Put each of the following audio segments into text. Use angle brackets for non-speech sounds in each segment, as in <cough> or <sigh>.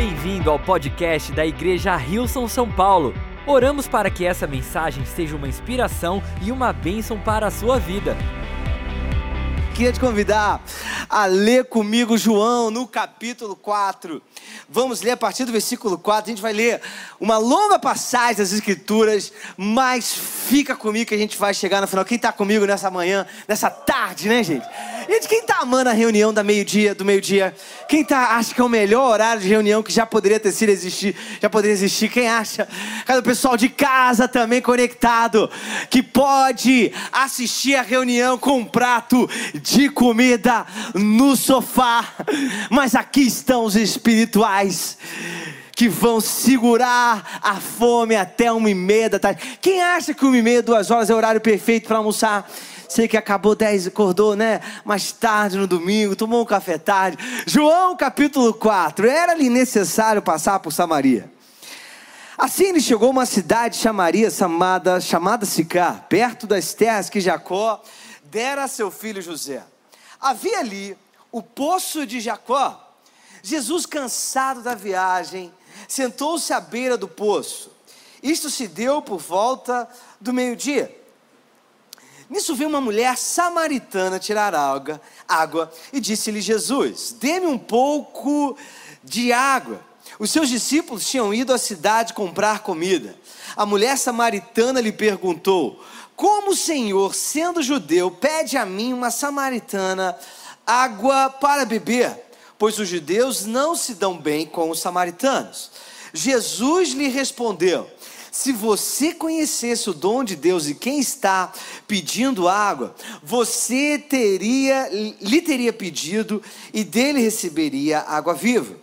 Bem-vindo ao podcast da Igreja Rilson São Paulo. Oramos para que essa mensagem seja uma inspiração e uma bênção para a sua vida. Queria te convidar a ler comigo João no capítulo 4. Vamos ler a partir do versículo 4. A gente vai ler uma longa passagem das Escrituras, mas fica comigo que a gente vai chegar no final. Quem está comigo nessa manhã, nessa tarde, né, gente? Gente, quem está amando a reunião da meio-dia, do meio-dia? Quem tá, acha que é o melhor horário de reunião que já poderia ter sido existir, já poderia existir? Quem acha? Cadê o pessoal de casa também conectado, que pode assistir a reunião com um prato de comida no sofá. Mas aqui estão os espirituais que vão segurar a fome até uma e meia da tarde. Quem acha que uma e meia, duas horas é o horário perfeito para almoçar? Sei que acabou 10, acordou, né? Mais tarde no domingo, tomou um café tarde. João capítulo 4. Era-lhe necessário passar por Samaria. Assim ele chegou a uma cidade chamaria, chamada, chamada Sicar, perto das terras que Jacó dera a seu filho José. Havia ali o poço de Jacó. Jesus, cansado da viagem, sentou-se à beira do poço. Isto se deu por volta do meio-dia. Nisso veio uma mulher samaritana tirar água, água e disse-lhe: Jesus, dê-me um pouco de água. Os seus discípulos tinham ido à cidade comprar comida. A mulher samaritana lhe perguntou: Como o Senhor, sendo judeu, pede a mim, uma samaritana, água para beber? Pois os judeus não se dão bem com os samaritanos. Jesus lhe respondeu: se você conhecesse o dom de Deus e quem está pedindo água, você teria, lhe teria pedido e dele receberia água viva.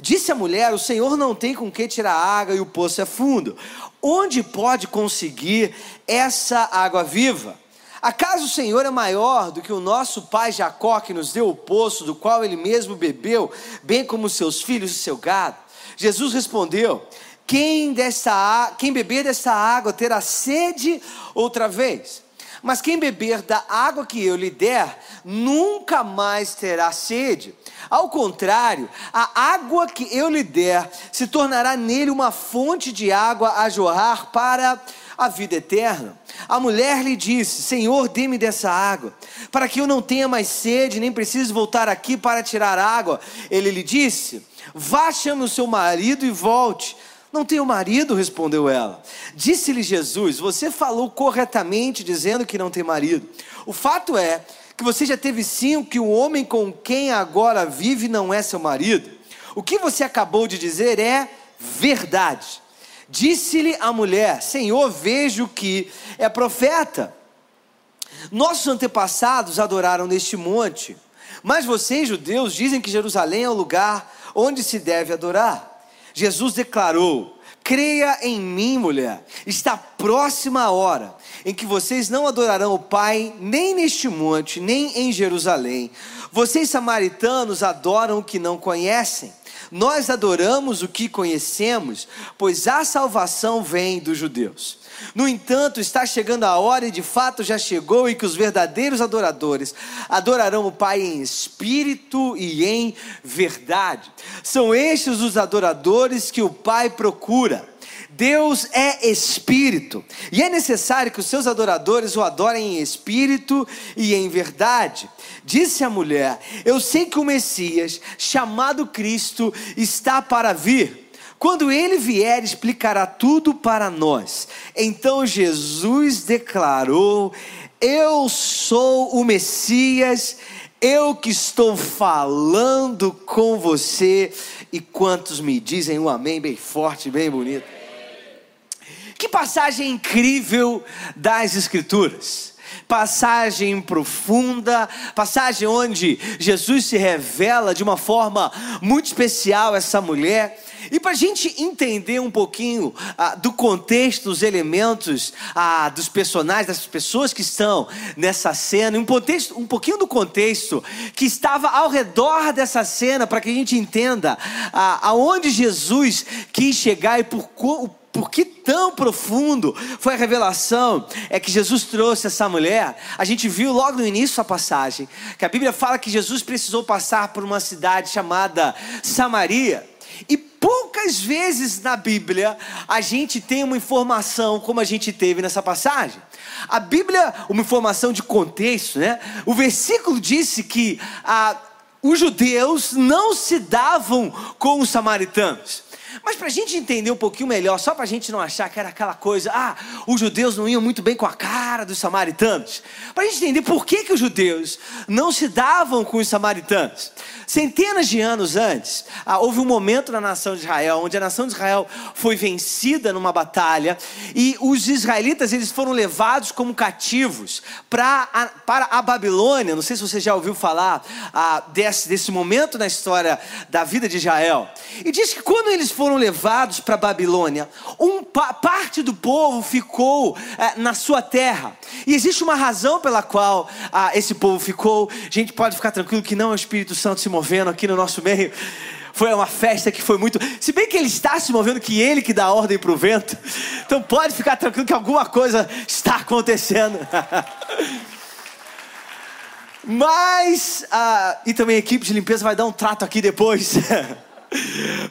Disse a mulher: O Senhor não tem com que tirar água e o poço é fundo. Onde pode conseguir essa água viva? Acaso o Senhor é maior do que o nosso pai Jacó, que nos deu o poço, do qual ele mesmo bebeu, bem como seus filhos e seu gado? Jesus respondeu: quem, dessa, quem beber dessa água terá sede outra vez. Mas quem beber da água que eu lhe der, nunca mais terá sede. Ao contrário, a água que eu lhe der se tornará nele uma fonte de água a jorrar para a vida eterna. A mulher lhe disse: Senhor, dê-me dessa água, para que eu não tenha mais sede, nem precise voltar aqui para tirar água. Ele lhe disse: Vá, chame o seu marido e volte. Não tenho marido, respondeu ela. Disse-lhe Jesus: Você falou corretamente dizendo que não tem marido. O fato é que você já teve cinco, que o homem com quem agora vive não é seu marido. O que você acabou de dizer é verdade. Disse-lhe a mulher: Senhor, vejo que é profeta. Nossos antepassados adoraram neste monte, mas vocês, judeus, dizem que Jerusalém é o lugar onde se deve adorar. Jesus declarou: Creia em mim, mulher, está próxima a hora em que vocês não adorarão o Pai nem neste monte, nem em Jerusalém. Vocês, samaritanos, adoram o que não conhecem. Nós adoramos o que conhecemos, pois a salvação vem dos judeus. No entanto, está chegando a hora, e de fato já chegou, em que os verdadeiros adoradores adorarão o Pai em espírito e em verdade. São estes os adoradores que o Pai procura. Deus é espírito, e é necessário que os seus adoradores o adorem em espírito e em verdade. Disse a mulher: Eu sei que o Messias, chamado Cristo, está para vir. Quando ele vier, explicará tudo para nós. Então Jesus declarou: Eu sou o Messias, eu que estou falando com você. E quantos me dizem um amém bem forte, bem bonito? Que passagem incrível das Escrituras passagem profunda, passagem onde Jesus se revela de uma forma muito especial a essa mulher. E para a gente entender um pouquinho ah, do contexto, dos elementos, ah, dos personagens, das pessoas que estão nessa cena, um, contexto, um pouquinho do contexto que estava ao redor dessa cena, para que a gente entenda ah, aonde Jesus quis chegar e por, por que tão profundo foi a revelação é que Jesus trouxe essa mulher. A gente viu logo no início da passagem que a Bíblia fala que Jesus precisou passar por uma cidade chamada Samaria. E Poucas vezes na Bíblia a gente tem uma informação como a gente teve nessa passagem. A Bíblia, uma informação de contexto, né? O versículo disse que ah, os judeus não se davam com os samaritanos. Mas para a gente entender um pouquinho melhor, só para a gente não achar que era aquela coisa, ah, os judeus não iam muito bem com a cara dos samaritanos. Para a gente entender por que, que os judeus não se davam com os samaritanos. Centenas de anos antes, ah, houve um momento na nação de Israel onde a nação de Israel foi vencida numa batalha e os israelitas eles foram levados como cativos pra, a, para a Babilônia. Não sei se você já ouviu falar ah, desse, desse momento na história da vida de Israel. E diz que quando eles foram levados para a Babilônia, um, parte do povo ficou eh, na sua terra. E existe uma razão pela qual ah, esse povo ficou. A gente pode ficar tranquilo que não é o Espírito Santo se movendo aqui no nosso meio. Foi uma festa que foi muito. Se bem que ele está se movendo, que ele que dá ordem para o vento. Então pode ficar tranquilo que alguma coisa está acontecendo. <laughs> Mas, uh, e também a equipe de limpeza vai dar um trato aqui depois. <laughs>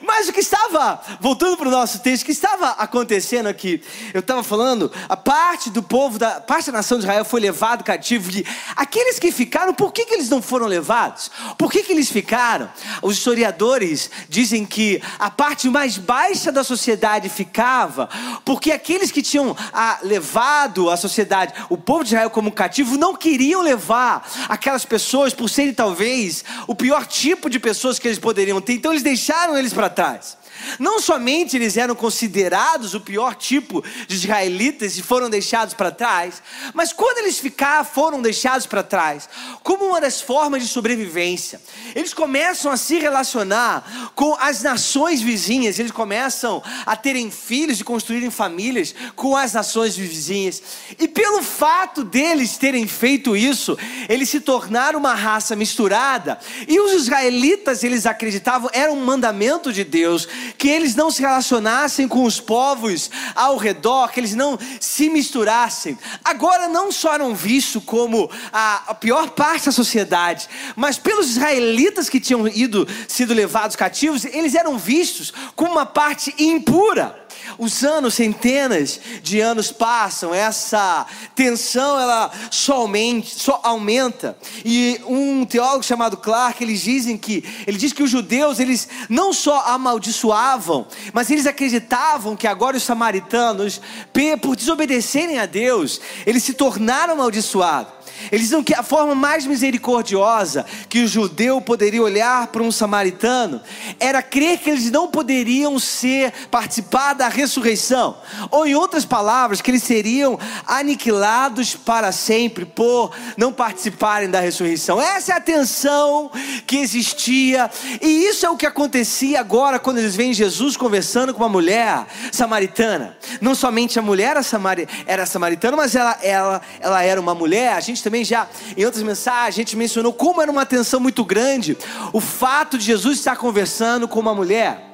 Mas o que estava, voltando para o nosso texto, o que estava acontecendo aqui? Eu estava falando, a parte do povo, da parte da nação de Israel foi levado cativo. Aqueles que ficaram, por que, que eles não foram levados? Por que, que eles ficaram? Os historiadores dizem que a parte mais baixa da sociedade ficava, porque aqueles que tinham a, levado a sociedade, o povo de Israel como cativo, não queriam levar aquelas pessoas por serem talvez o pior tipo de pessoas que eles poderiam ter. Então eles deixaram deixaram eles para trás. Não somente eles eram considerados o pior tipo de israelitas e foram deixados para trás, mas quando eles ficaram, foram deixados para trás, como uma das formas de sobrevivência, eles começam a se relacionar com as nações vizinhas, eles começam a terem filhos e construírem famílias com as nações vizinhas, e pelo fato deles terem feito isso, eles se tornaram uma raça misturada, e os israelitas, eles acreditavam, era um mandamento de Deus que eles não se relacionassem com os povos ao redor, que eles não se misturassem. Agora não só eram vistos como a, pior parte da sociedade, mas pelos israelitas que tinham ido sido levados cativos, eles eram vistos como uma parte impura. Os anos, centenas de anos passam, essa tensão ela só só aumenta. E um teólogo chamado Clark, eles dizem que ele diz que os judeus eles não só amaldiçoavam, mas eles acreditavam que agora os samaritanos, por desobedecerem a Deus, eles se tornaram amaldiçoados. Eles dizem que a forma mais misericordiosa que o judeu poderia olhar para um samaritano era crer que eles não poderiam ser participar da ressurreição, ou em outras palavras, que eles seriam aniquilados para sempre por não participarem da ressurreição. Essa é a tensão que existia, e isso é o que acontecia agora quando eles veem Jesus conversando com uma mulher samaritana. Não somente a mulher era samaritana, mas ela, ela, ela era uma mulher. A gente também já, em outras mensagens, a gente mencionou como era uma tensão muito grande o fato de Jesus estar conversando com uma mulher.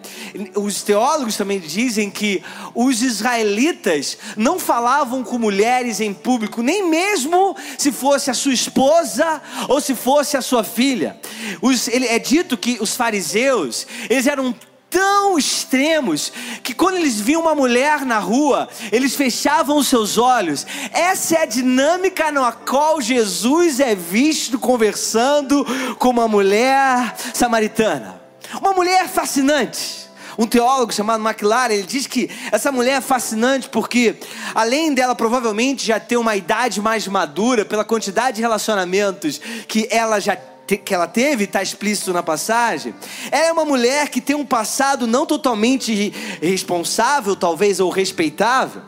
Os teólogos também dizem que os israelitas não falavam com mulheres em público, nem mesmo se fosse a sua esposa ou se fosse a sua filha. Os, ele, é dito que os fariseus, eles eram tão extremos que quando eles viam uma mulher na rua, eles fechavam os seus olhos. Essa é a dinâmica na qual Jesus é visto conversando com uma mulher samaritana. Uma mulher fascinante. Um teólogo chamado McLaren, ele diz que essa mulher é fascinante porque, além dela provavelmente já ter uma idade mais madura, pela quantidade de relacionamentos que ela já que ela teve, está explícito na passagem. Ela é uma mulher que tem um passado não totalmente responsável, talvez, ou respeitável.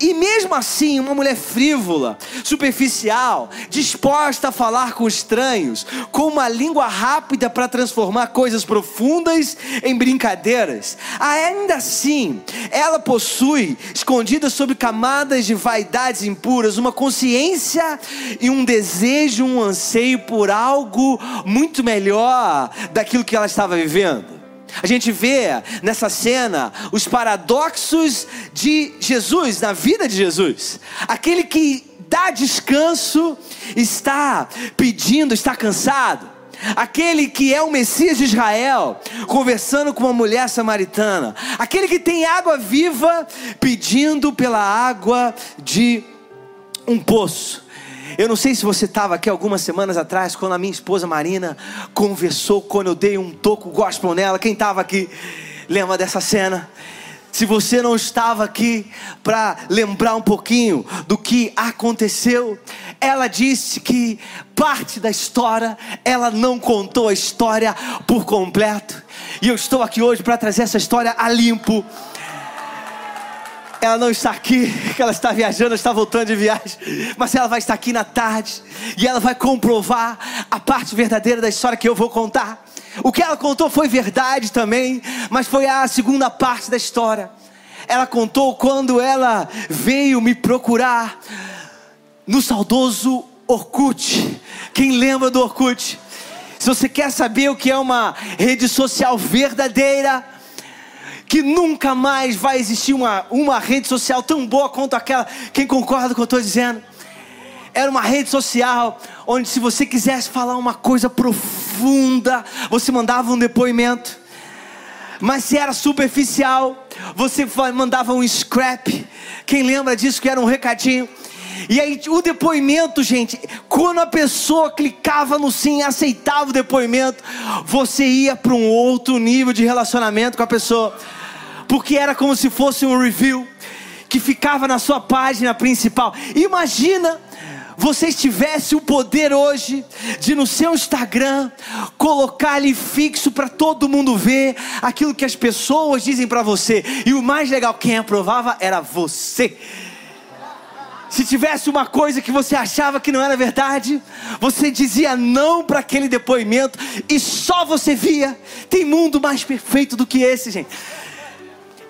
E mesmo assim, uma mulher frívola, superficial, disposta a falar com estranhos, com uma língua rápida para transformar coisas profundas em brincadeiras. Ainda assim, ela possui, escondida sob camadas de vaidades impuras, uma consciência e um desejo, um anseio por algo muito melhor daquilo que ela estava vivendo. A gente vê nessa cena os paradoxos de Jesus, na vida de Jesus. Aquele que dá descanso está pedindo, está cansado. aquele que é o Messias de Israel, conversando com uma mulher samaritana, aquele que tem água viva pedindo pela água de um poço. Eu não sei se você estava aqui algumas semanas atrás, quando a minha esposa Marina conversou, quando eu dei um toco gospel nela. Quem estava aqui lembra dessa cena? Se você não estava aqui para lembrar um pouquinho do que aconteceu, ela disse que parte da história, ela não contou a história por completo. E eu estou aqui hoje para trazer essa história a limpo. Ela não está aqui, <laughs> ela está viajando, está voltando de viagem, mas ela vai estar aqui na tarde e ela vai comprovar a parte verdadeira da história que eu vou contar. O que ela contou foi verdade também, mas foi a segunda parte da história. Ela contou quando ela veio me procurar no saudoso Orkut. Quem lembra do Orkut? Se você quer saber o que é uma rede social verdadeira, que nunca mais vai existir uma, uma rede social tão boa quanto aquela. Quem concorda com o que eu estou dizendo? Era uma rede social onde, se você quisesse falar uma coisa profunda, você mandava um depoimento. Mas se era superficial, você mandava um scrap. Quem lembra disso que era um recadinho? E aí o depoimento, gente, quando a pessoa clicava no sim e aceitava o depoimento, você ia para um outro nível de relacionamento com a pessoa. Porque era como se fosse um review que ficava na sua página principal. Imagina você tivesse o poder hoje de no seu Instagram colocar ali fixo para todo mundo ver aquilo que as pessoas dizem para você. E o mais legal, quem aprovava era você. Se tivesse uma coisa que você achava que não era verdade, você dizia não para aquele depoimento e só você via. Tem mundo mais perfeito do que esse, gente.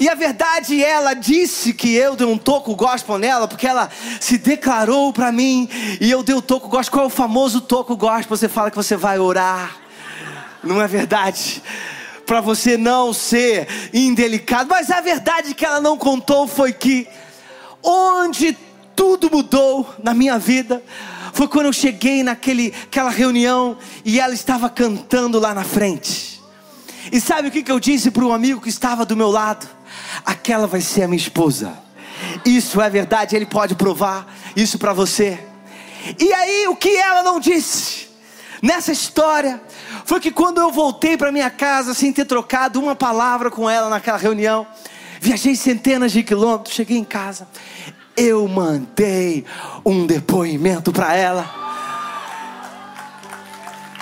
E a verdade, ela disse que eu dei um toco gospel nela, porque ela se declarou para mim e eu dei o toco gospel. Qual é o famoso toco gospel? Você fala que você vai orar, não é verdade? Para você não ser indelicado, mas a verdade que ela não contou foi que, onde tudo mudou na minha vida, foi quando eu cheguei naquela reunião e ela estava cantando lá na frente. E sabe o que, que eu disse para um amigo que estava do meu lado? Aquela vai ser a minha esposa. Isso é verdade, ele pode provar isso para você. E aí, o que ela não disse nessa história foi que quando eu voltei para minha casa sem ter trocado uma palavra com ela naquela reunião, viajei centenas de quilômetros, cheguei em casa, eu mandei um depoimento para ela.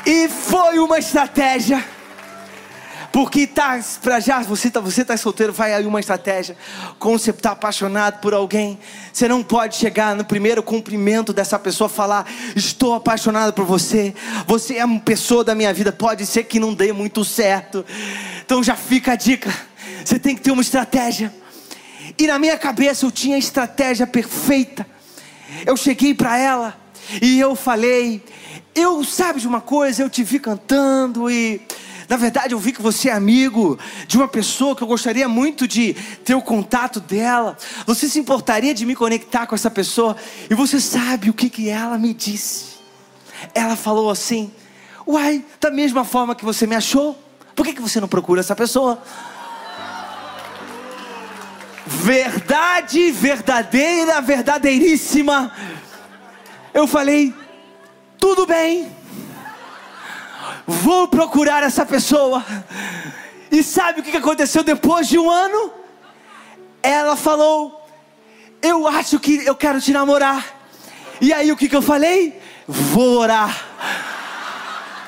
E foi uma estratégia porque tá para já, você tá, você tá solteiro, vai aí uma estratégia. Como você está apaixonado por alguém, você não pode chegar no primeiro cumprimento dessa pessoa falar: "Estou apaixonado por você. Você é uma pessoa da minha vida". Pode ser que não dê muito certo. Então já fica a dica. Você tem que ter uma estratégia. E na minha cabeça eu tinha a estratégia perfeita. Eu cheguei para ela e eu falei: "Eu sabe de uma coisa, eu te vi cantando e na verdade, eu vi que você é amigo de uma pessoa que eu gostaria muito de ter o contato dela. Você se importaria de me conectar com essa pessoa? E você sabe o que, que ela me disse? Ela falou assim: Uai, da mesma forma que você me achou, por que, que você não procura essa pessoa? Verdade verdadeira, verdadeiríssima. Eu falei, tudo bem vou procurar essa pessoa. E sabe o que aconteceu depois de um ano? Ela falou: Eu acho que eu quero te namorar. E aí o que, que eu falei? Vou orar.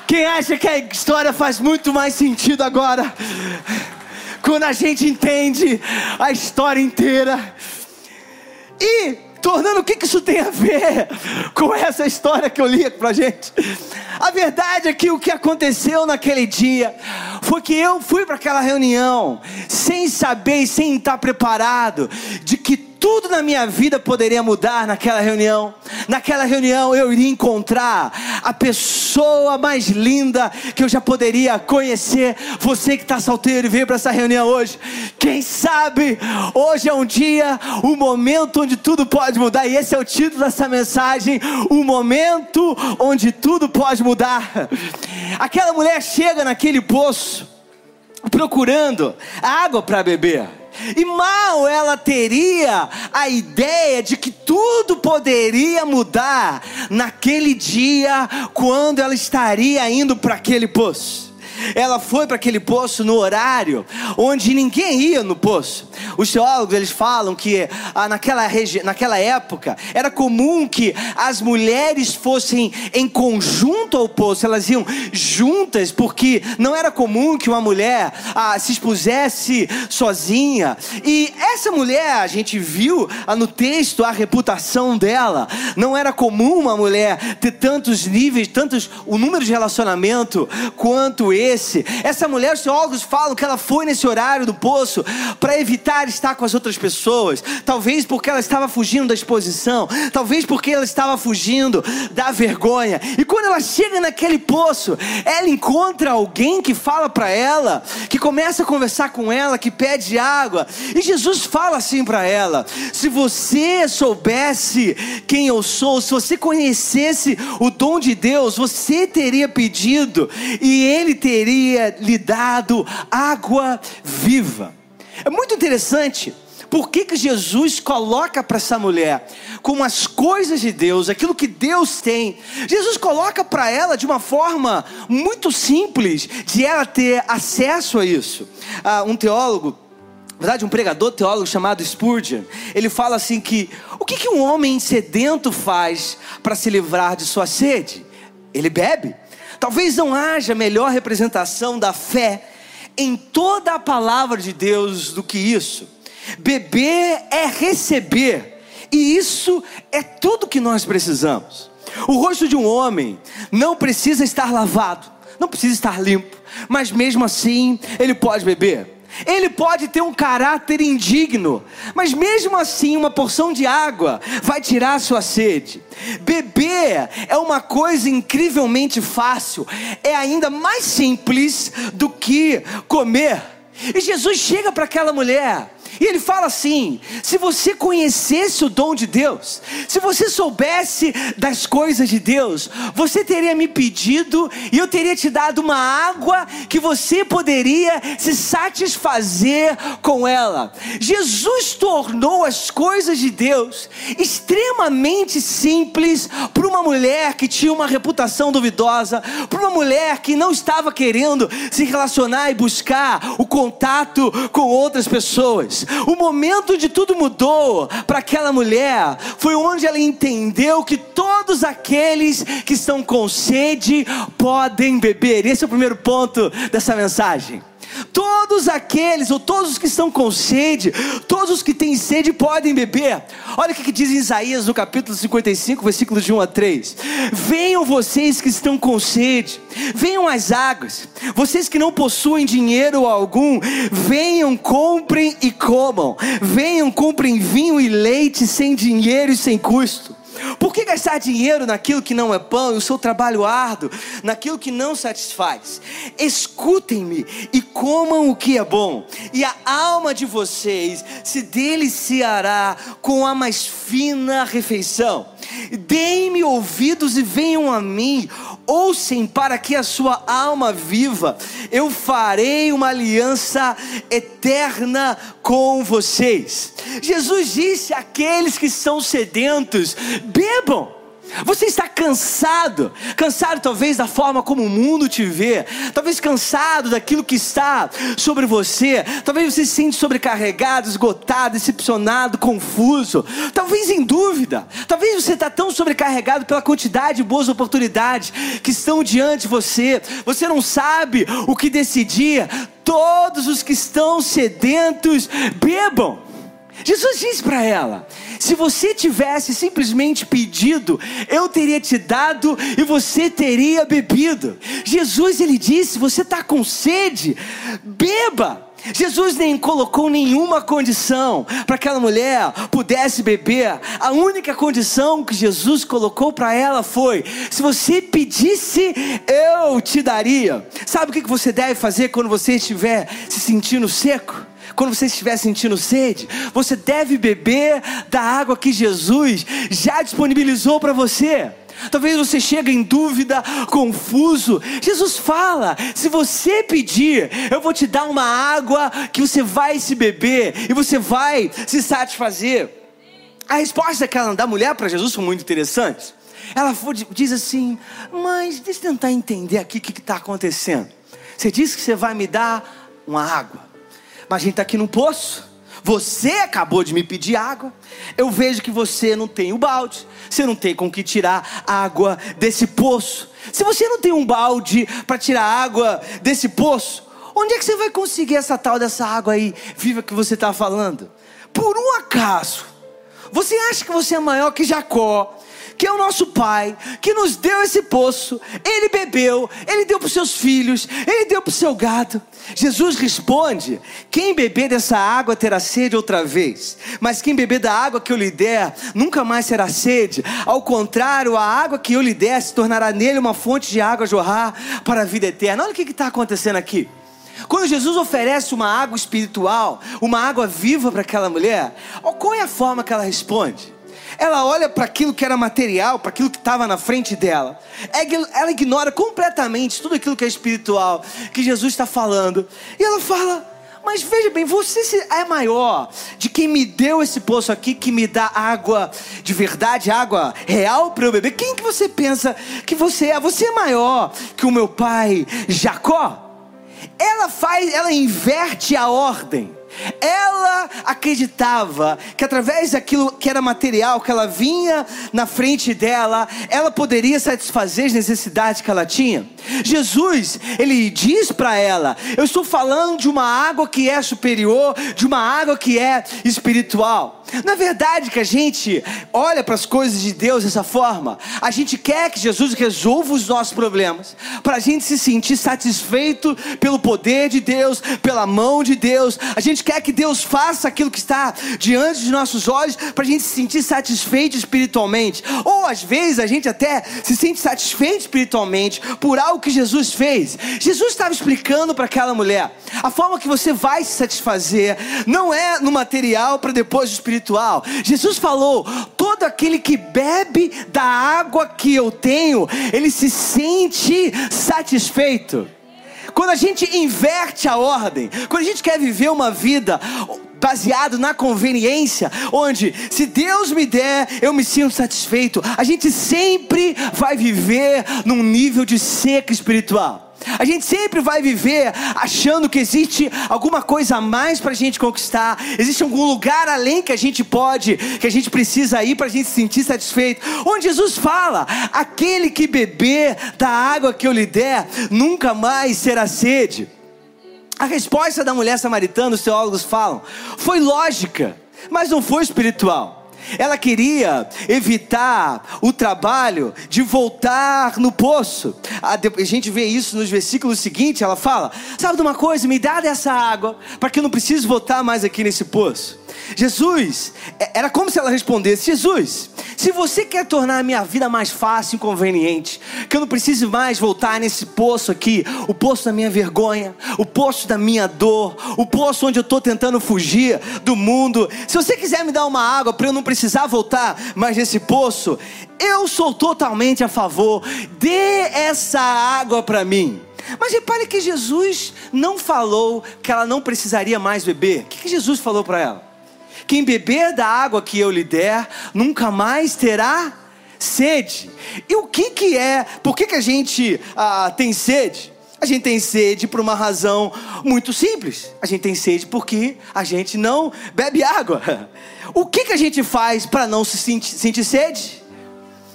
Quem acha que a história faz muito mais sentido agora? Quando a gente entende a história inteira. E tornando o que, que isso tem a ver com essa história que eu li pra gente. A verdade é que o que aconteceu naquele dia foi que eu fui para aquela reunião sem saber e sem estar preparado de que tudo na minha vida poderia mudar naquela reunião. Naquela reunião eu iria encontrar a pessoa mais linda que eu já poderia conhecer. Você que está solteiro e veio para essa reunião hoje, quem sabe hoje é um dia, o um momento onde tudo pode mudar. E esse é o título dessa mensagem: o momento onde tudo pode mudar. Aquela mulher chega naquele poço procurando água para beber. E mal ela teria a ideia de que tudo poderia mudar naquele dia, quando ela estaria indo para aquele poço. Ela foi para aquele poço no horário onde ninguém ia no poço. Os teólogos eles falam que ah, naquela, naquela época era comum que as mulheres fossem em conjunto ao poço, elas iam juntas, porque não era comum que uma mulher ah, se expusesse sozinha. E essa mulher, a gente viu ah, no texto a reputação dela. Não era comum uma mulher ter tantos níveis, tantos o número de relacionamento quanto esse. Essa mulher, os teólogos falam que ela foi nesse horário do poço para evitar estar com as outras pessoas, talvez porque ela estava fugindo da exposição, talvez porque ela estava fugindo da vergonha. E quando ela chega naquele poço, ela encontra alguém que fala para ela, que começa a conversar com ela, que pede água. E Jesus fala assim para ela: se você soubesse quem eu sou, se você conhecesse o dom de Deus, você teria pedido e ele teria lhe dado água viva. É muito interessante. Por que, que Jesus coloca para essa mulher como as coisas de Deus, aquilo que Deus tem? Jesus coloca para ela de uma forma muito simples de ela ter acesso a isso. Ah, um teólogo, na verdade, um pregador teólogo chamado Spurgeon, ele fala assim que o que, que um homem sedento faz para se livrar de sua sede? Ele bebe. Talvez não haja melhor representação da fé em toda a palavra de Deus do que isso. Beber é receber, e isso é tudo que nós precisamos. O rosto de um homem não precisa estar lavado, não precisa estar limpo, mas mesmo assim ele pode beber. Ele pode ter um caráter indigno, mas mesmo assim, uma porção de água vai tirar a sua sede. Beber é uma coisa incrivelmente fácil, é ainda mais simples do que comer. E Jesus chega para aquela mulher e ele fala assim: se você conhecesse o dom de Deus, se você soubesse das coisas de Deus, você teria me pedido e eu teria te dado uma água que você poderia se satisfazer com ela. Jesus tornou as coisas de Deus extremamente simples para uma mulher que tinha uma reputação duvidosa, para uma mulher que não estava querendo se relacionar e buscar o contato com outras pessoas. O momento de tudo mudou para aquela mulher foi onde ela entendeu que todos aqueles que estão com sede podem beber. Esse é o primeiro ponto dessa mensagem. Todos aqueles, ou todos os que estão com sede, todos os que têm sede podem beber. Olha o que diz Isaías no capítulo 55, versículos de 1 a 3. Venham vocês que estão com sede, venham às águas. Vocês que não possuem dinheiro algum, venham, comprem e comam. Venham, comprem vinho e leite sem dinheiro e sem custo. Por que gastar dinheiro naquilo que não é pão e o seu trabalho árduo naquilo que não satisfaz? Escutem-me e comam o que é bom, e a alma de vocês se deliciará com a mais fina refeição. Deem-me ouvidos e venham a mim, ouçam para que a sua alma viva. Eu farei uma aliança eterna com vocês. Jesus disse àqueles que são sedentos: bebam. Você está cansado, cansado talvez da forma como o mundo te vê, talvez cansado daquilo que está sobre você, talvez você se sente sobrecarregado, esgotado, decepcionado, confuso, talvez em dúvida, talvez você está tão sobrecarregado pela quantidade de boas oportunidades que estão diante de você, você não sabe o que decidir. Todos os que estão sedentos, bebam. Jesus disse para ela: se você tivesse simplesmente pedido, eu teria te dado e você teria bebido. Jesus ele disse: você está com sede, beba. Jesus nem colocou nenhuma condição para que aquela mulher pudesse beber. A única condição que Jesus colocou para ela foi: se você pedisse, eu te daria. Sabe o que você deve fazer quando você estiver se sentindo seco? Quando você estiver sentindo sede, você deve beber da água que Jesus já disponibilizou para você. Talvez você chegue em dúvida, confuso. Jesus fala: se você pedir, eu vou te dar uma água que você vai se beber e você vai se satisfazer. A resposta da mulher para Jesus foi muito interessante. Ela diz assim: Mas deixa eu tentar entender aqui o que está acontecendo. Você disse que você vai me dar uma água, mas a gente está aqui no poço. Você acabou de me pedir água. Eu vejo que você não tem o balde. Você não tem com que tirar água desse poço. Se você não tem um balde para tirar água desse poço, onde é que você vai conseguir essa tal dessa água aí viva que você está falando? Por um acaso, você acha que você é maior que Jacó? Que é o nosso Pai, que nos deu esse poço, Ele bebeu, Ele deu para os seus filhos, Ele deu para o seu gado. Jesus responde: Quem beber dessa água terá sede outra vez, mas quem beber da água que eu lhe der, nunca mais terá sede. Ao contrário, a água que eu lhe der se tornará nele uma fonte de água a jorrar para a vida eterna. Olha o que está acontecendo aqui. Quando Jesus oferece uma água espiritual, uma água viva para aquela mulher, qual é a forma que ela responde? Ela olha para aquilo que era material, para aquilo que estava na frente dela. É ela ignora completamente tudo aquilo que é espiritual, que Jesus está falando. E ela fala: Mas veja bem, você é maior de quem me deu esse poço aqui, que me dá água de verdade, água real para eu beber. Quem que você pensa que você é? Você é maior que o meu pai Jacó? Ela faz, ela inverte a ordem. Ela acreditava que através daquilo que era material, que ela vinha na frente dela, ela poderia satisfazer as necessidades que ela tinha. Jesus, ele diz para ela: Eu estou falando de uma água que é superior, de uma água que é espiritual. Na verdade, que a gente olha para as coisas de Deus dessa forma, a gente quer que Jesus resolva os nossos problemas, para a gente se sentir satisfeito pelo poder de Deus, pela mão de Deus. A gente quer que Deus faça aquilo que está diante de nossos olhos, para a gente se sentir satisfeito espiritualmente. Ou às vezes a gente até se sente satisfeito espiritualmente por algo que Jesus fez. Jesus estava explicando para aquela mulher: a forma que você vai se satisfazer não é no material para depois do espiritual espiritual. Jesus falou: todo aquele que bebe da água que eu tenho, ele se sente satisfeito. Quando a gente inverte a ordem, quando a gente quer viver uma vida baseado na conveniência, onde se Deus me der, eu me sinto satisfeito. A gente sempre vai viver num nível de seca espiritual. A gente sempre vai viver achando que existe alguma coisa a mais para a gente conquistar, existe algum lugar além que a gente pode, que a gente precisa ir para a gente se sentir satisfeito. Onde Jesus fala: aquele que beber da água que eu lhe der, nunca mais será sede. A resposta da mulher samaritana, os teólogos falam, foi lógica, mas não foi espiritual. Ela queria evitar o trabalho de voltar no poço. A gente vê isso nos versículos seguintes. Ela fala: Sabe de uma coisa? Me dá dessa água para que eu não precise voltar mais aqui nesse poço. Jesus, é, era como se ela respondesse: Jesus, se você quer tornar a minha vida mais fácil e conveniente, que eu não precise mais voltar nesse poço aqui, o poço da minha vergonha, o poço da minha dor, o poço onde eu estou tentando fugir do mundo, se você quiser me dar uma água para eu não precisar voltar mais nesse poço, eu sou totalmente a favor, dê essa água para mim. Mas repare que Jesus não falou que ela não precisaria mais beber. O que, que Jesus falou para ela? Quem beber da água que eu lhe der, nunca mais terá sede. E o que, que é? Por que, que a gente ah, tem sede? A gente tem sede por uma razão muito simples. A gente tem sede porque a gente não bebe água. <laughs> O que, que a gente faz para não se sentir, sentir sede?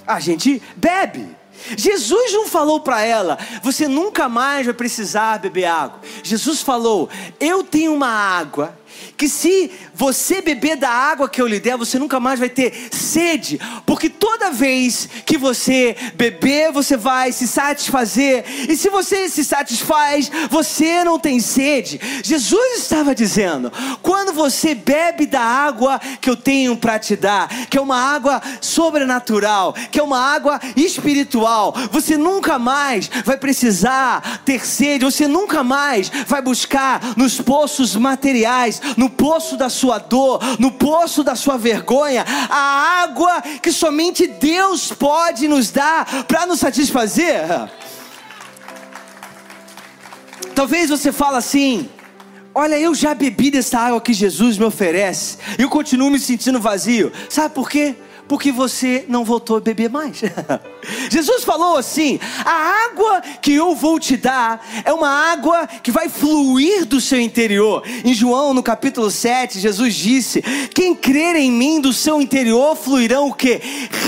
A gente bebe. Jesus não falou para ela, você nunca mais vai precisar beber água. Jesus falou, eu tenho uma água que se você beber da água que eu lhe der, você nunca mais vai ter sede, porque toda vez que você beber, você vai se satisfazer, e se você se satisfaz, você não tem sede. Jesus estava dizendo: quando você bebe da água que eu tenho para te dar, que é uma água sobrenatural, que é uma água espiritual, você nunca mais vai precisar ter sede, você nunca mais vai buscar nos poços materiais, no poço da sua dor, no poço da sua vergonha, a água que somente Deus pode nos dar para nos satisfazer. Talvez você fale assim: Olha, eu já bebi dessa água que Jesus me oferece, e eu continuo me sentindo vazio. Sabe por quê? porque você não voltou a beber mais. <laughs> Jesus falou assim: a água que eu vou te dar é uma água que vai fluir do seu interior. Em João, no capítulo 7, Jesus disse: Quem crer em mim, do seu interior fluirão o que?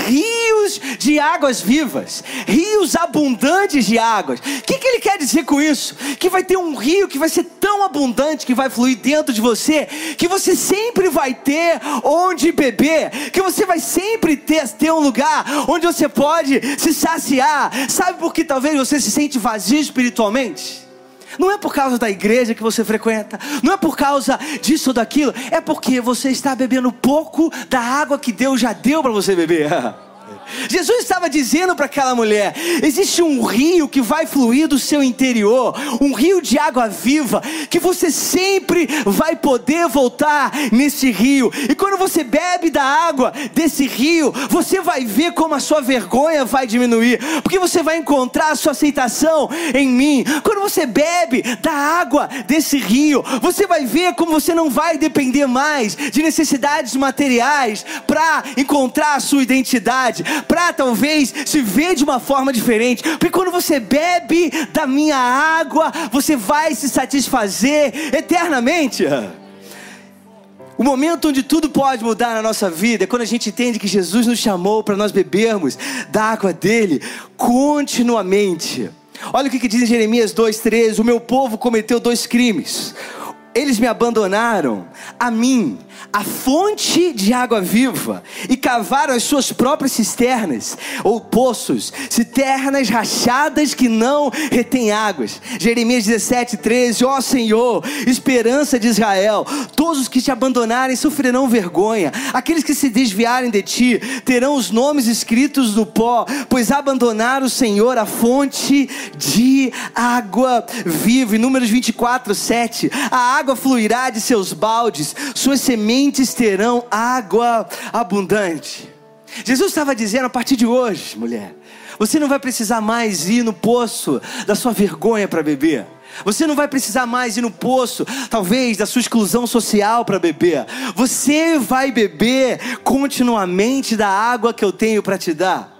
Rios de águas vivas, rios abundantes de águas. O que, que ele quer dizer com isso? Que vai ter um rio que vai ser tão abundante que vai fluir dentro de você, que você sempre vai ter onde beber, que você vai sempre ter, ter um lugar onde você pode se saciar. Sabe por que talvez você se sente vazio espiritualmente? Não é por causa da igreja que você frequenta, não é por causa disso ou daquilo, é porque você está bebendo pouco da água que Deus já deu para você beber. <laughs> Jesus estava dizendo para aquela mulher: existe um rio que vai fluir do seu interior, um rio de água viva, que você sempre vai poder voltar nesse rio. E quando você bebe da água desse rio, você vai ver como a sua vergonha vai diminuir, porque você vai encontrar a sua aceitação em mim. Quando você bebe da água desse rio, você vai ver como você não vai depender mais de necessidades materiais para encontrar a sua identidade para talvez se ver de uma forma diferente. Porque quando você bebe da minha água, você vai se satisfazer eternamente. O momento onde tudo pode mudar na nossa vida é quando a gente entende que Jesus nos chamou para nós bebermos da água dele continuamente. Olha o que, que diz em Jeremias 2,13: O meu povo cometeu dois crimes. Eles me abandonaram a mim a fonte de água viva e cavaram as suas próprias cisternas ou poços, cisternas rachadas que não retêm águas. Jeremias 17, 13: Ó oh Senhor, esperança de Israel, todos os que te abandonarem sofrerão vergonha, aqueles que se desviarem de ti terão os nomes escritos no pó, pois abandonaram o Senhor, a fonte de água viva. Em Números 24, 7: A água fluirá de seus baldes, suas sementes sementes terão água abundante. Jesus estava dizendo a partir de hoje, mulher, você não vai precisar mais ir no poço da sua vergonha para beber. Você não vai precisar mais ir no poço, talvez, da sua exclusão social para beber. Você vai beber continuamente da água que eu tenho para te dar.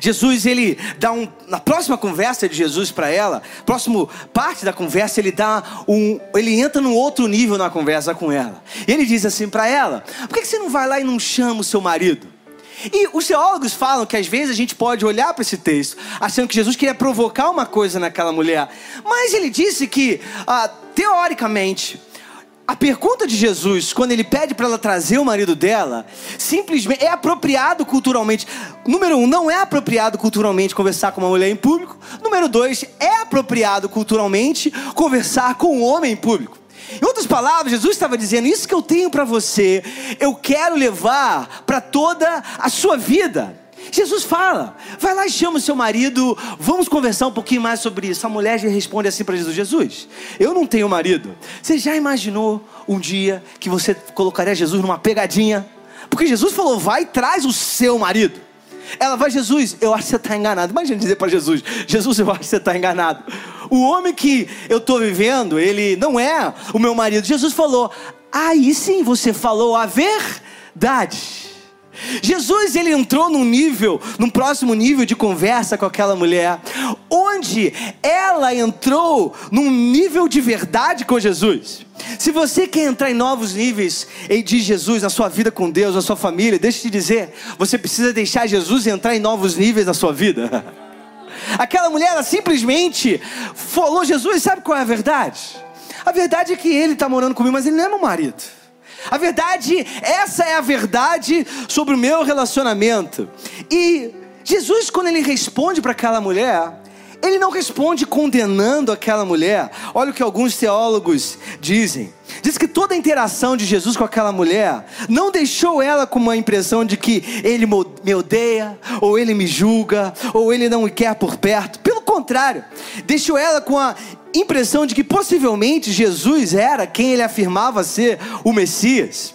Jesus, ele dá um. Na próxima conversa de Jesus para ela, próximo parte da conversa, ele dá um. Ele entra num outro nível na conversa com ela. Ele diz assim para ela: Por que você não vai lá e não chama o seu marido? E os teólogos falam que às vezes a gente pode olhar para esse texto achando que Jesus queria provocar uma coisa naquela mulher. Mas ele disse que, ah, teoricamente, a pergunta de Jesus, quando ele pede para ela trazer o marido dela, simplesmente é apropriado culturalmente. Número um, não é apropriado culturalmente conversar com uma mulher em público. Número dois, é apropriado culturalmente conversar com um homem em público. Em outras palavras, Jesus estava dizendo: Isso que eu tenho para você, eu quero levar para toda a sua vida. Jesus fala, vai lá e chama o seu marido, vamos conversar um pouquinho mais sobre isso. A mulher já responde assim para Jesus: Jesus, eu não tenho marido. Você já imaginou um dia que você colocaria Jesus numa pegadinha? Porque Jesus falou: vai e traz o seu marido. Ela vai, Jesus, eu acho que você está enganado. Imagina dizer para Jesus: Jesus, eu acho que você está enganado. O homem que eu estou vivendo, ele não é o meu marido. Jesus falou: aí sim você falou a verdade. Jesus ele entrou num nível, num próximo nível de conversa com aquela mulher, onde ela entrou num nível de verdade com Jesus. Se você quer entrar em novos níveis de Jesus na sua vida com Deus, na sua família, deixa eu te dizer, você precisa deixar Jesus entrar em novos níveis na sua vida. <laughs> Aquela mulher ela simplesmente falou: Jesus, sabe qual é a verdade? A verdade é que ele está morando comigo, mas ele não é meu marido. A verdade, essa é a verdade sobre o meu relacionamento. E Jesus, quando ele responde para aquela mulher, ele não responde condenando aquela mulher. Olha o que alguns teólogos dizem. Diz que toda a interação de Jesus com aquela mulher não deixou ela com uma impressão de que ele me odeia, ou ele me julga, ou ele não me quer por perto. Pelo contrário, deixou ela com a impressão de que possivelmente Jesus era quem ele afirmava ser o Messias.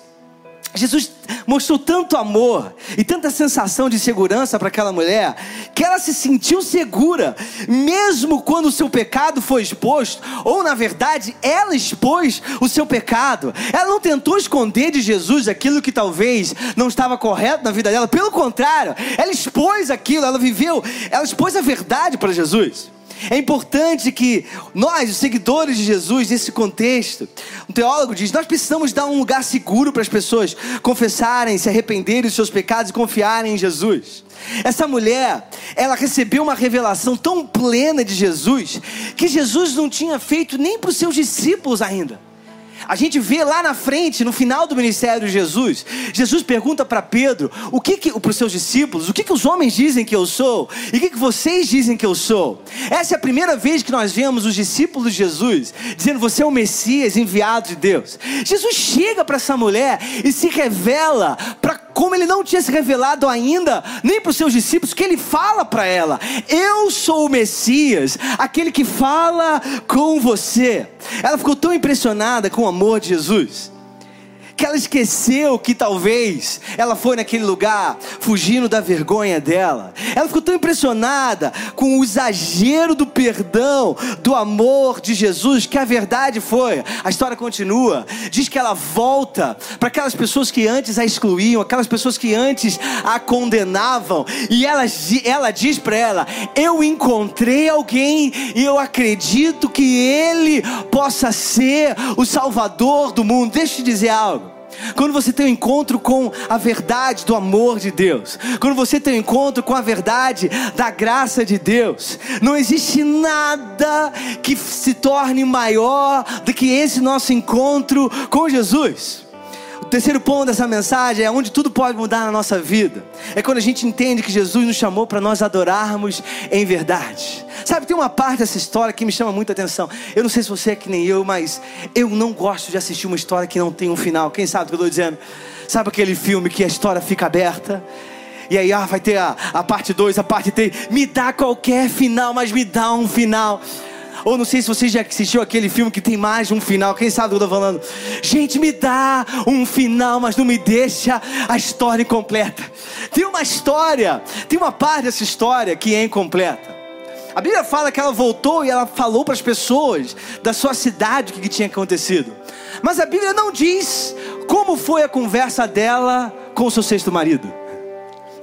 Jesus mostrou tanto amor e tanta sensação de segurança para aquela mulher, que ela se sentiu segura, mesmo quando o seu pecado foi exposto, ou na verdade, ela expôs o seu pecado. Ela não tentou esconder de Jesus aquilo que talvez não estava correto na vida dela, pelo contrário, ela expôs aquilo, ela viveu, ela expôs a verdade para Jesus. É importante que nós, os seguidores de Jesus, nesse contexto, um teólogo diz: nós precisamos dar um lugar seguro para as pessoas confessarem, se arrependerem dos seus pecados e confiarem em Jesus. Essa mulher, ela recebeu uma revelação tão plena de Jesus que Jesus não tinha feito nem para os seus discípulos ainda. A gente vê lá na frente, no final do ministério de Jesus, Jesus pergunta para Pedro, o que, que para os seus discípulos, o que, que os homens dizem que eu sou e o que, que vocês dizem que eu sou. Essa é a primeira vez que nós vemos os discípulos de Jesus dizendo: Você é o Messias enviado de Deus. Jesus chega para essa mulher e se revela para como ele não tinha se revelado ainda, nem para os seus discípulos, que ele fala para ela: Eu sou o Messias, aquele que fala com você. Ela ficou tão impressionada com o amor de Jesus que ela esqueceu que talvez ela foi naquele lugar fugindo da vergonha dela. Ela ficou tão impressionada com o exagero do perdão, do amor de Jesus, que a verdade foi, a história continua, diz que ela volta para aquelas pessoas que antes a excluíam, aquelas pessoas que antes a condenavam, e ela, ela diz para ela: Eu encontrei alguém e eu acredito que ele possa ser o Salvador do mundo. Deixa eu te dizer algo. Quando você tem um encontro com a verdade do amor de Deus, quando você tem um encontro com a verdade da graça de Deus, não existe nada que se torne maior do que esse nosso encontro com Jesus terceiro ponto dessa mensagem é onde tudo pode mudar na nossa vida. É quando a gente entende que Jesus nos chamou para nós adorarmos em verdade. Sabe, tem uma parte dessa história que me chama muita atenção. Eu não sei se você é que nem eu, mas eu não gosto de assistir uma história que não tem um final. Quem sabe o que eu estou dizendo? Sabe aquele filme que a história fica aberta? E aí, ah, vai ter a, a parte 2, a parte 3. Me dá qualquer final, mas me dá um final. Ou não sei se você já assistiu aquele filme que tem mais de um final. Quem sabe o que eu estou falando? Gente, me dá um final, mas não me deixa a história incompleta. Tem uma história, tem uma parte dessa história que é incompleta. A Bíblia fala que ela voltou e ela falou para as pessoas da sua cidade o que tinha acontecido. Mas a Bíblia não diz como foi a conversa dela com o seu sexto marido.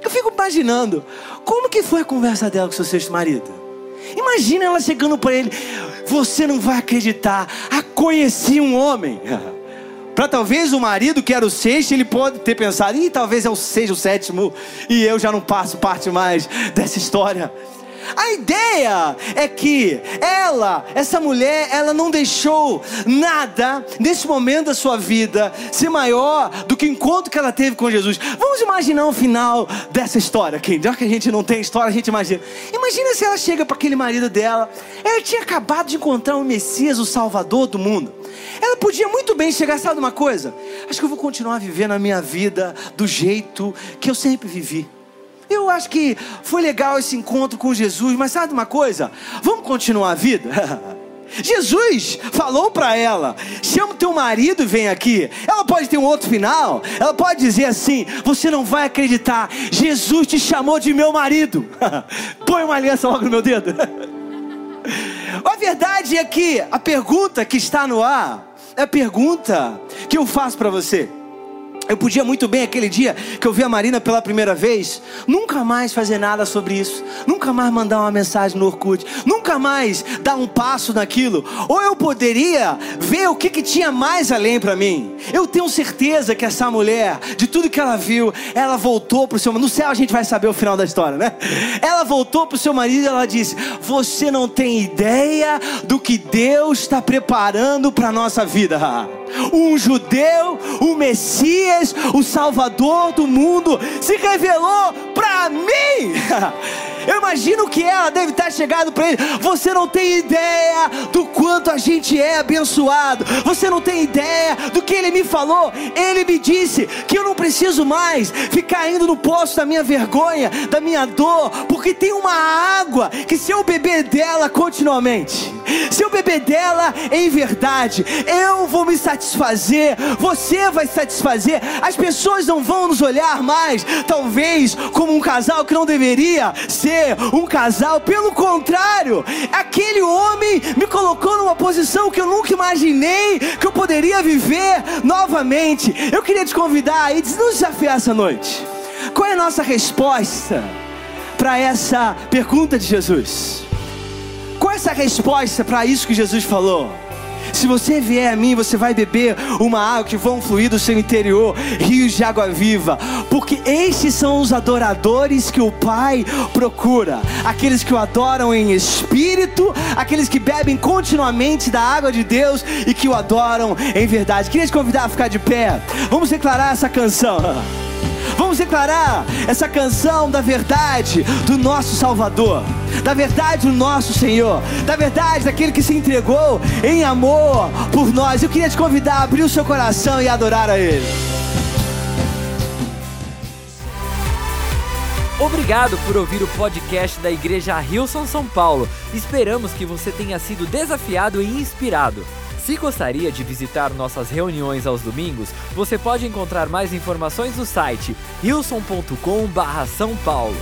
Eu fico imaginando como que foi a conversa dela com o seu sexto marido. Imagina ela chegando para ele: Você não vai acreditar, ah, conheci um homem. <laughs> Para talvez o marido que era o sexto, ele pode ter pensado: Ih, talvez eu seja o sétimo e eu já não passo parte mais dessa história. A ideia é que ela, essa mulher, ela não deixou nada nesse momento da sua vida ser maior do que o encontro que ela teve com Jesus. Vamos imaginar o final dessa história, aqui. Já que a gente não tem história, a gente imagina. Imagina se ela chega para aquele marido dela. Ela tinha acabado de encontrar o Messias, o Salvador do mundo. Ela podia muito bem chegar, sabe uma coisa? Acho que eu vou continuar vivendo a minha vida do jeito que eu sempre vivi. Eu acho que foi legal esse encontro com Jesus, mas sabe uma coisa? Vamos continuar a vida? <laughs> Jesus falou para ela: chama o teu marido e vem aqui. Ela pode ter um outro final. Ela pode dizer assim: você não vai acreditar. Jesus te chamou de meu marido. <laughs> Põe uma aliança logo no meu dedo. <laughs> a verdade é que a pergunta que está no ar é a pergunta que eu faço para você. Eu podia muito bem, aquele dia que eu vi a Marina pela primeira vez, nunca mais fazer nada sobre isso, nunca mais mandar uma mensagem no Orkut, nunca mais dar um passo naquilo. Ou eu poderia ver o que, que tinha mais além para mim. Eu tenho certeza que essa mulher, de tudo que ela viu, ela voltou para o seu No céu a gente vai saber o final da história, né? Ela voltou para o seu marido e ela disse: Você não tem ideia do que Deus está preparando para nossa vida. Um judeu, o Messias o Salvador do mundo, se revelou para mim. <laughs> Eu imagino que ela deve estar chegado para ele. Você não tem ideia do quanto a gente é abençoado. Você não tem ideia do que ele me falou. Ele me disse que eu não preciso mais ficar indo no poço da minha vergonha, da minha dor, porque tem uma água que se eu beber dela continuamente, se eu beber dela em verdade, eu vou me satisfazer. Você vai satisfazer. As pessoas não vão nos olhar mais, talvez como um casal que não deveria ser ser um casal, pelo contrário, aquele homem me colocou numa posição que eu nunca imaginei que eu poderia viver novamente. Eu queria te convidar e nos desafiar essa noite. Qual é a nossa resposta para essa pergunta de Jesus? Qual é essa resposta para isso que Jesus falou? Se você vier a mim, você vai beber uma água que vão fluir do seu interior, rios de água viva, porque estes são os adoradores que o Pai procura, aqueles que o adoram em espírito, aqueles que bebem continuamente da água de Deus e que o adoram em verdade. Queria te convidar a ficar de pé. Vamos declarar essa canção. <laughs> Vamos declarar essa canção da verdade do nosso Salvador, da verdade do nosso Senhor, da verdade daquele que se entregou em amor por nós. Eu queria te convidar a abrir o seu coração e adorar a Ele. Obrigado por ouvir o podcast da Igreja Rilson São Paulo. Esperamos que você tenha sido desafiado e inspirado. Se gostaria de visitar nossas reuniões aos domingos, você pode encontrar mais informações no site wilson.com/são paulo.